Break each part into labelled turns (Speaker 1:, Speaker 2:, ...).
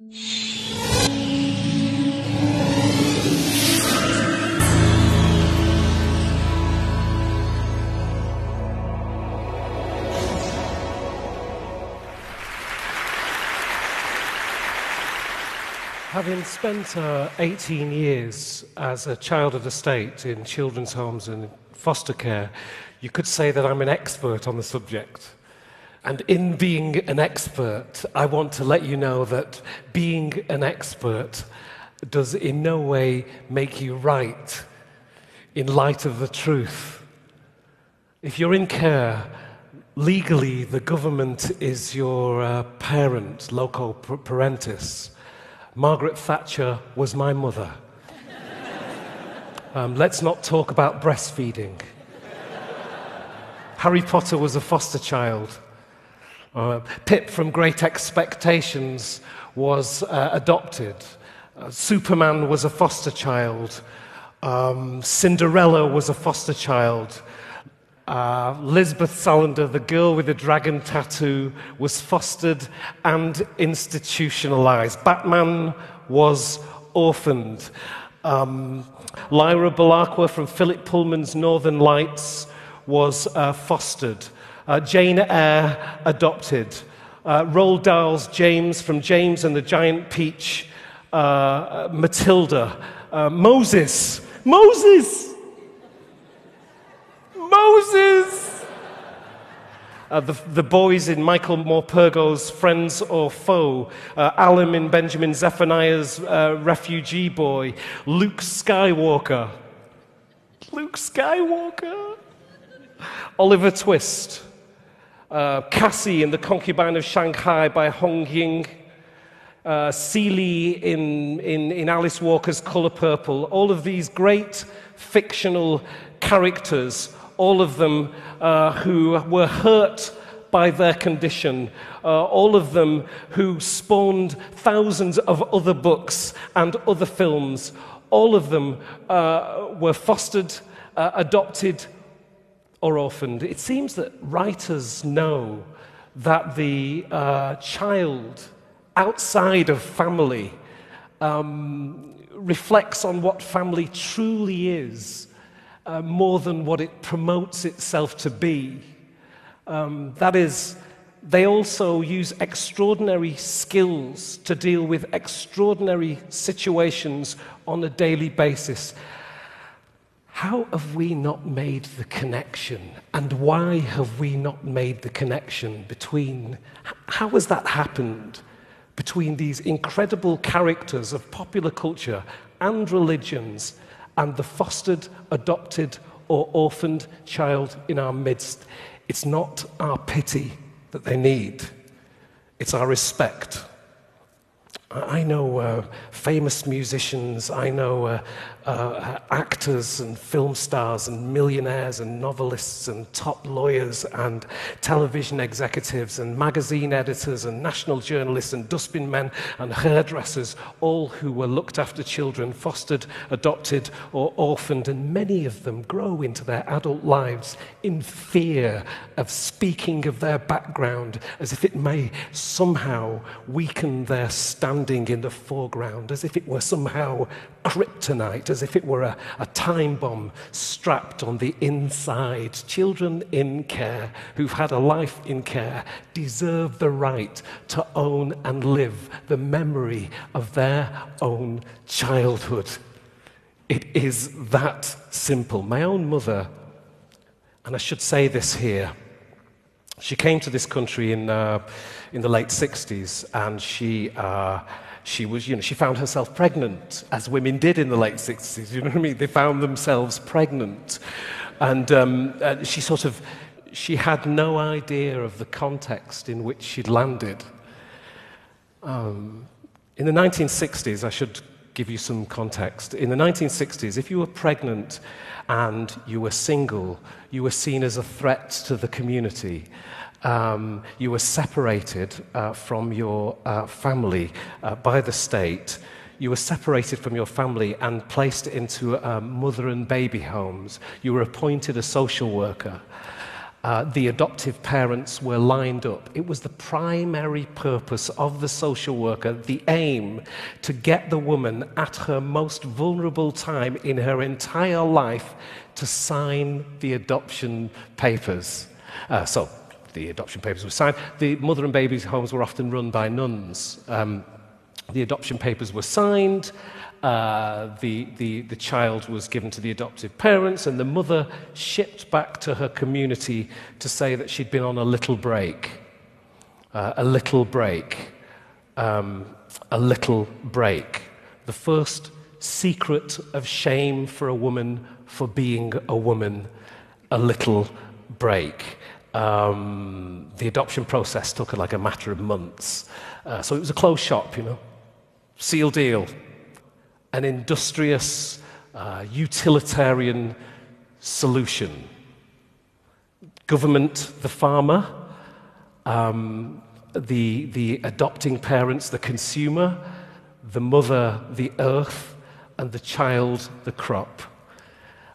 Speaker 1: Having spent uh, 18 years as a child of the state in children's homes and foster care, you could say that I'm an expert on the subject. And in being an expert, I want to let you know that being an expert does in no way make you right in light of the truth. If you're in care, legally the government is your uh, parent, loco parentis. Margaret Thatcher was my mother. Um, let's not talk about breastfeeding. Harry Potter was a foster child. Uh, Pip from Great Expectations was uh, adopted. Uh, Superman was a foster child. Um, Cinderella was a foster child. Uh, Lisbeth Salander, the girl with the dragon tattoo, was fostered and institutionalized. Batman was orphaned. Um, Lyra Belacqua from Philip Pullman's Northern Lights was uh, fostered. Uh, Jane Eyre adopted. Uh, Roald Dahl's James from James and the Giant Peach. Uh, Matilda. Uh, Moses. Moses! Moses! Uh, the, the, boys in Michael Morpurgo's Friends or Foe, uh, Alan in Benjamin Zephaniah's uh, Refugee Boy, Luke Skywalker. Luke Skywalker? Oliver Twist. Uh, Cassie in The Concubine of Shanghai by Hong Ying. Uh, in, in, in Alice Walker's Color Purple. All of these great fictional characters all of them uh, who were hurt by their condition, uh, all of them who spawned thousands of other books and other films, all of them uh, were fostered, uh, adopted, or orphaned. It seems that writers know that the uh, child outside of family um, reflects on what family truly is uh, more than what it promotes itself to be. Um, that is, they also use extraordinary skills to deal with extraordinary situations on a daily basis. How have we not made the connection? And why have we not made the connection between, how has that happened between these incredible characters of popular culture and religions and the fostered, adopted, or orphaned child in our midst. It's not our pity that they need, it's our respect. I know uh, famous musicians, I know uh, uh, actors and film stars and millionaires and novelists and top lawyers and television executives and magazine editors and national journalists and dustbin men and hairdressers, all who were looked after children, fostered, adopted, or orphaned, and many of them grow into their adult lives in fear of speaking of their background as if it may somehow weaken their standing in the foreground, as if it were somehow kryptonite, as if it were a, a, time bomb strapped on the inside. Children in care who've had a life in care deserve the right to own and live the memory of their own childhood. It is that simple. My own mother, and I should say this here, she came to this country in, uh, in the late 60s and she. Uh, she was, you know, she found herself pregnant, as women did in the late 60s. You know what I mean? They found themselves pregnant. And um, uh, she sort of, she had no idea of the context in which she'd landed. Um, in the 1960s, I should give you some context. In the 1960s, if you were pregnant and you were single, you were seen as a threat to the community um, you were separated uh, from your uh, family uh, by the state. You were separated from your family and placed into uh, mother and baby homes. You were appointed a social worker. Uh, the adoptive parents were lined up. It was the primary purpose of the social worker, the aim to get the woman at her most vulnerable time in her entire life to sign the adoption papers. Uh, so, the adoption papers were signed. The mother and baby homes were often run by nuns. Um, the adoption papers were signed. Uh, the, the, the child was given to the adoptive parents, and the mother shipped back to her community to say that she'd been on a little break. Uh, a little break. Um, a little break. The first secret of shame for a woman for being a woman. A little break. Um, the adoption process took like a matter of months. Uh, so it was a closed shop, you know. Seal deal an industrious, uh, utilitarian solution. Government, the farmer, um, the, the adopting parents, the consumer, the mother, the earth, and the child, the crop.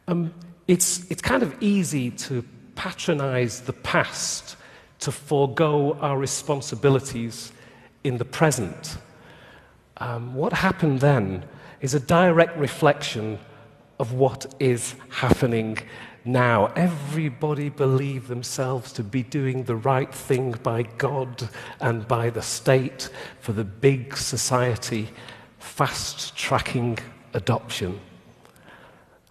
Speaker 1: Um, it's, it's kind of easy to patronize the past, to forego our responsibilities in the present. Um, what happened then is a direct reflection of what is happening now. Everybody believe themselves to be doing the right thing by God and by the state for the big society, fast tracking adoption.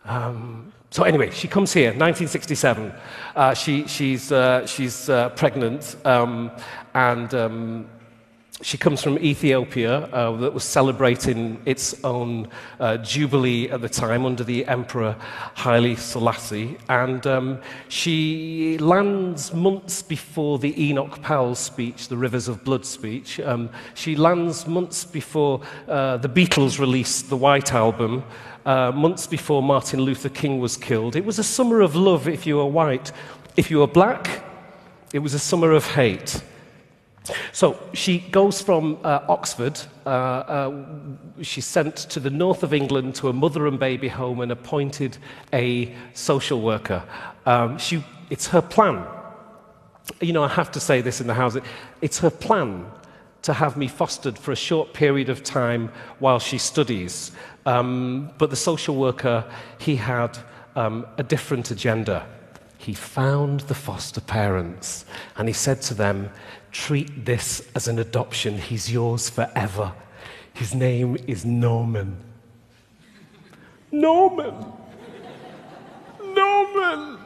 Speaker 1: Um, so anyway, she comes here, 1967. Uh, she, she's uh, she's uh, pregnant, um, and um, she comes from Ethiopia, uh, that was celebrating its own uh, jubilee at the time under the Emperor Haile Selassie. And um, she lands months before the Enoch Powell speech, the Rivers of Blood speech. Um, she lands months before uh, the Beatles released the White Album. Uh, months before Martin Luther King was killed. It was a summer of love if you were white. If you were black, it was a summer of hate. So she goes from uh, Oxford. Uh, uh, she's sent to the north of England to a mother and baby home and appointed a social worker. Um, she, it's her plan. You know, I have to say this in the house. It's her plan to have me fostered for a short period of time while she studies. Um, but the social worker, he had um, a different agenda. He found the foster parents and he said to them, Treat this as an adoption. He's yours forever. His name is Norman. Norman! Norman!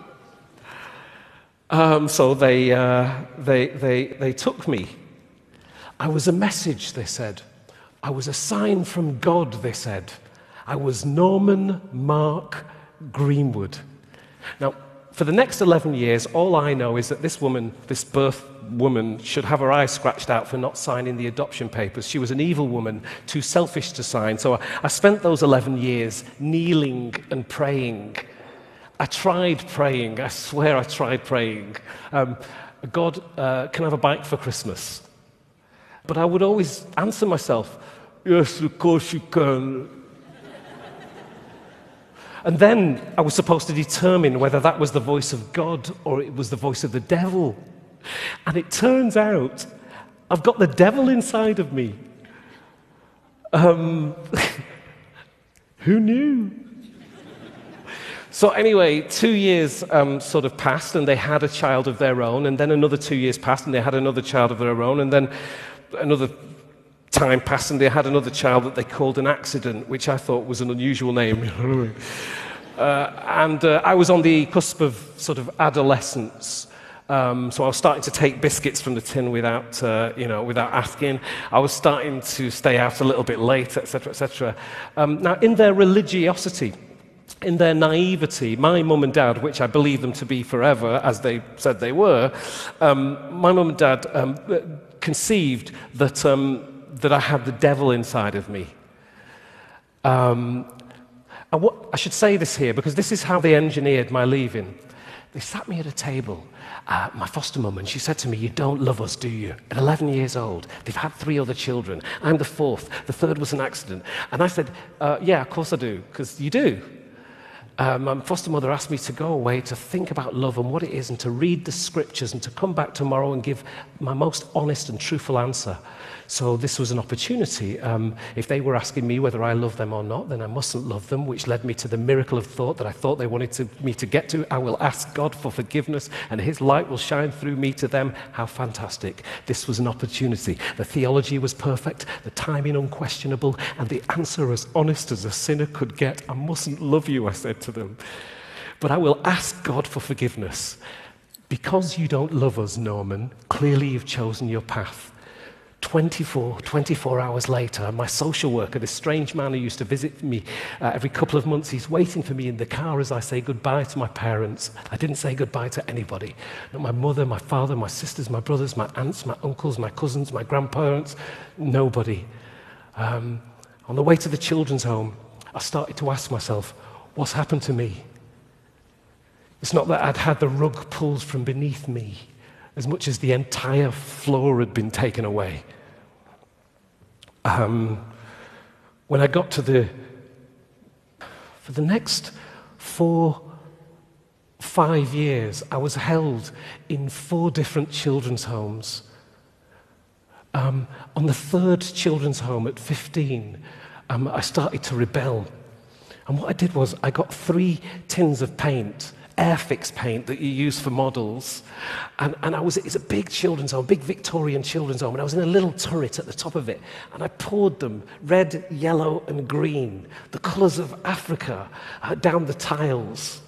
Speaker 1: Um, so they, uh, they, they, they took me. I was a message, they said. I was a sign from God, they said. I was Norman Mark Greenwood. Now, for the next 11 years, all I know is that this woman, this birth woman, should have her eyes scratched out for not signing the adoption papers. She was an evil woman, too selfish to sign. So I, I spent those 11 years kneeling and praying. I tried praying. I swear I tried praying. Um, God, uh, can I have a bike for Christmas? But I would always answer myself, Yes, of course you can. And then I was supposed to determine whether that was the voice of God or it was the voice of the devil. And it turns out I've got the devil inside of me. Um, who knew? So, anyway, two years um, sort of passed, and they had a child of their own, and then another two years passed, and they had another child of their own, and then another time passed and they had another child that they called an accident, which I thought was an unusual name. uh, and uh, I was on the cusp of sort of adolescence. Um, so I was starting to take biscuits from the tin without, uh, you know, without asking. I was starting to stay out a little bit late, etc., etc. Um, now, in their religiosity, in their naivety, my mum and dad, which I believe them to be forever, as they said they were, um, my mum and dad um, conceived that um, that I had the devil inside of me. Um, what, I should say this here because this is how they engineered my leaving. They sat me at a table, uh, my foster mum, and she said to me, You don't love us, do you? At 11 years old, they've had three other children. I'm the fourth. The third was an accident. And I said, uh, Yeah, of course I do, because you do. Uh, my foster mother asked me to go away to think about love and what it is and to read the scriptures and to come back tomorrow and give my most honest and truthful answer. So this was an opportunity. Um, if they were asking me whether I love them or not, then I mustn't love them, which led me to the miracle of thought that I thought they wanted to, me to get to. I will ask God for forgiveness, and His light will shine through me to them. How fantastic. This was an opportunity. The theology was perfect, the timing unquestionable, and the answer as honest as a sinner could get. I mustn't love you, I said to them. But I will ask God for forgiveness. Because you don't love us, Norman, clearly you've chosen your path. 24, 24 hours later, my social worker, this strange man who used to visit me uh, every couple of months, he's waiting for me in the car as I say goodbye to my parents. I didn't say goodbye to anybody. Not my mother, my father, my sisters, my brothers, my aunts, my uncles, my cousins, my grandparents, nobody. Um, on the way to the children's home, I started to ask myself, what's happened to me? It's not that I'd had the rug pulled from beneath me as much as the entire floor had been taken away. Um, when I got to the, for the next four, five years, I was held in four different children's homes. Um, on the third children's home at 15, um, I started to rebel. And what I did was I got three tins of paint Airfix paint that you use for models. And, and I was, it's a big children's home, a big Victorian children's home, and I was in a little turret at the top of it. And I poured them red, yellow, and green, the colours of Africa, uh, down the tiles.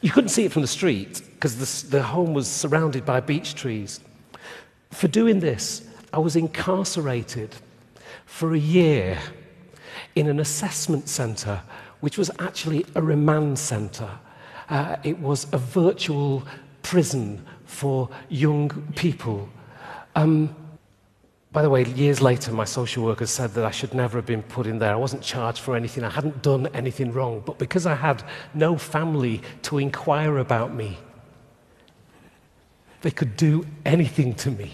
Speaker 1: You couldn't see it from the street because the, the home was surrounded by beech trees. For doing this, I was incarcerated for a year in an assessment centre which was actually a remand centre. Uh, it was a virtual prison for young people. Um, by the way, years later, my social worker said that I should never have been put in there. I wasn't charged for anything, I hadn't done anything wrong. But because I had no family to inquire about me, they could do anything to me.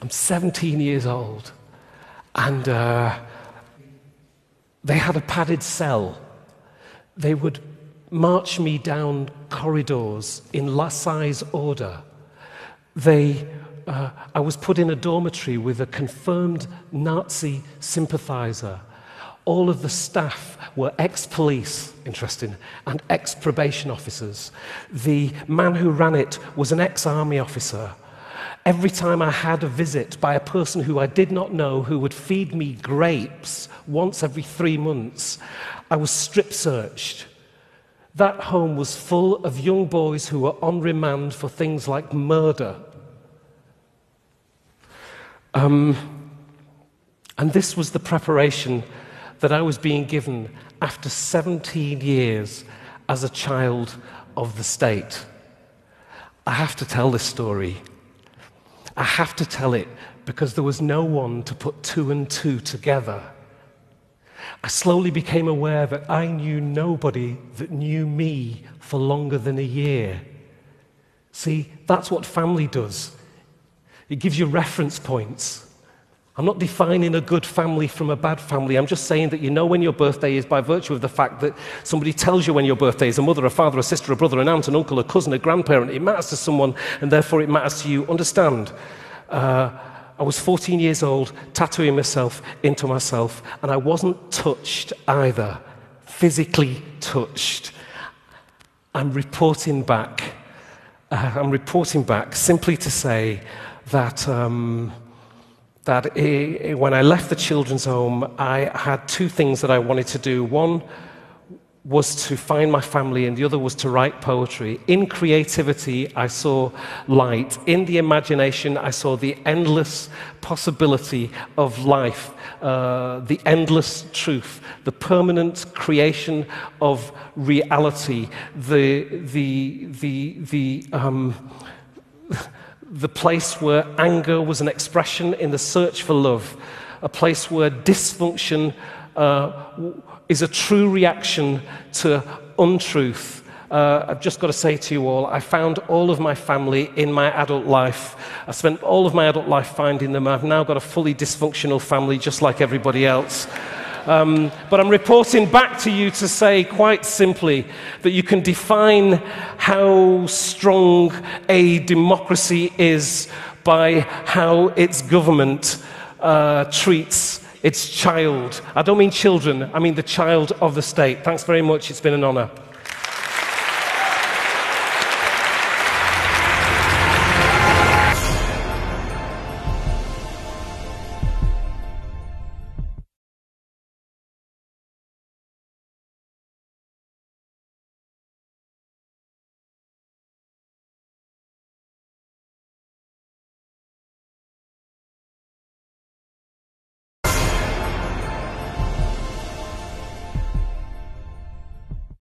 Speaker 1: I'm 17 years old, and uh, they had a padded cell. They would march me down corridors in la size order. They, uh, I was put in a dormitory with a confirmed Nazi sympathizer. All of the staff were ex police, interesting, and ex probation officers. The man who ran it was an ex army officer. Every time I had a visit by a person who I did not know who would feed me grapes once every three months, I was strip searched. That home was full of young boys who were on remand for things like murder. Um, and this was the preparation that I was being given after 17 years as a child of the state. I have to tell this story I have to tell it because there was no one to put two and two together. I slowly became aware that I knew nobody that knew me for longer than a year. See, that's what family does. It gives you reference points. I'm not defining a good family from a bad family. I'm just saying that you know when your birthday is by virtue of the fact that somebody tells you when your birthday is a mother, a father, a sister, a brother, an aunt, an uncle, a cousin, a grandparent. It matters to someone, and therefore it matters to you. Understand? Uh, I was 14 years old, tattooing myself into myself, and I wasn't touched either, physically touched. I'm reporting back. Uh, I'm reporting back simply to say that. Um, that when I left the children's home, I had two things that I wanted to do. One was to find my family, and the other was to write poetry. In creativity, I saw light. In the imagination, I saw the endless possibility of life, uh, the endless truth, the permanent creation of reality, the, the, the, the, um, the place where anger was an expression in the search for love, a place where dysfunction uh, is a true reaction to untruth. Uh, I've just got to say to you all, I found all of my family in my adult life. I spent all of my adult life finding them. I've now got a fully dysfunctional family, just like everybody else. Um, but I'm reporting back to you to say quite simply that you can define how strong a democracy is by how its government uh, treats its child. I don't mean children, I mean the child of the state. Thanks very much. It's been an honour.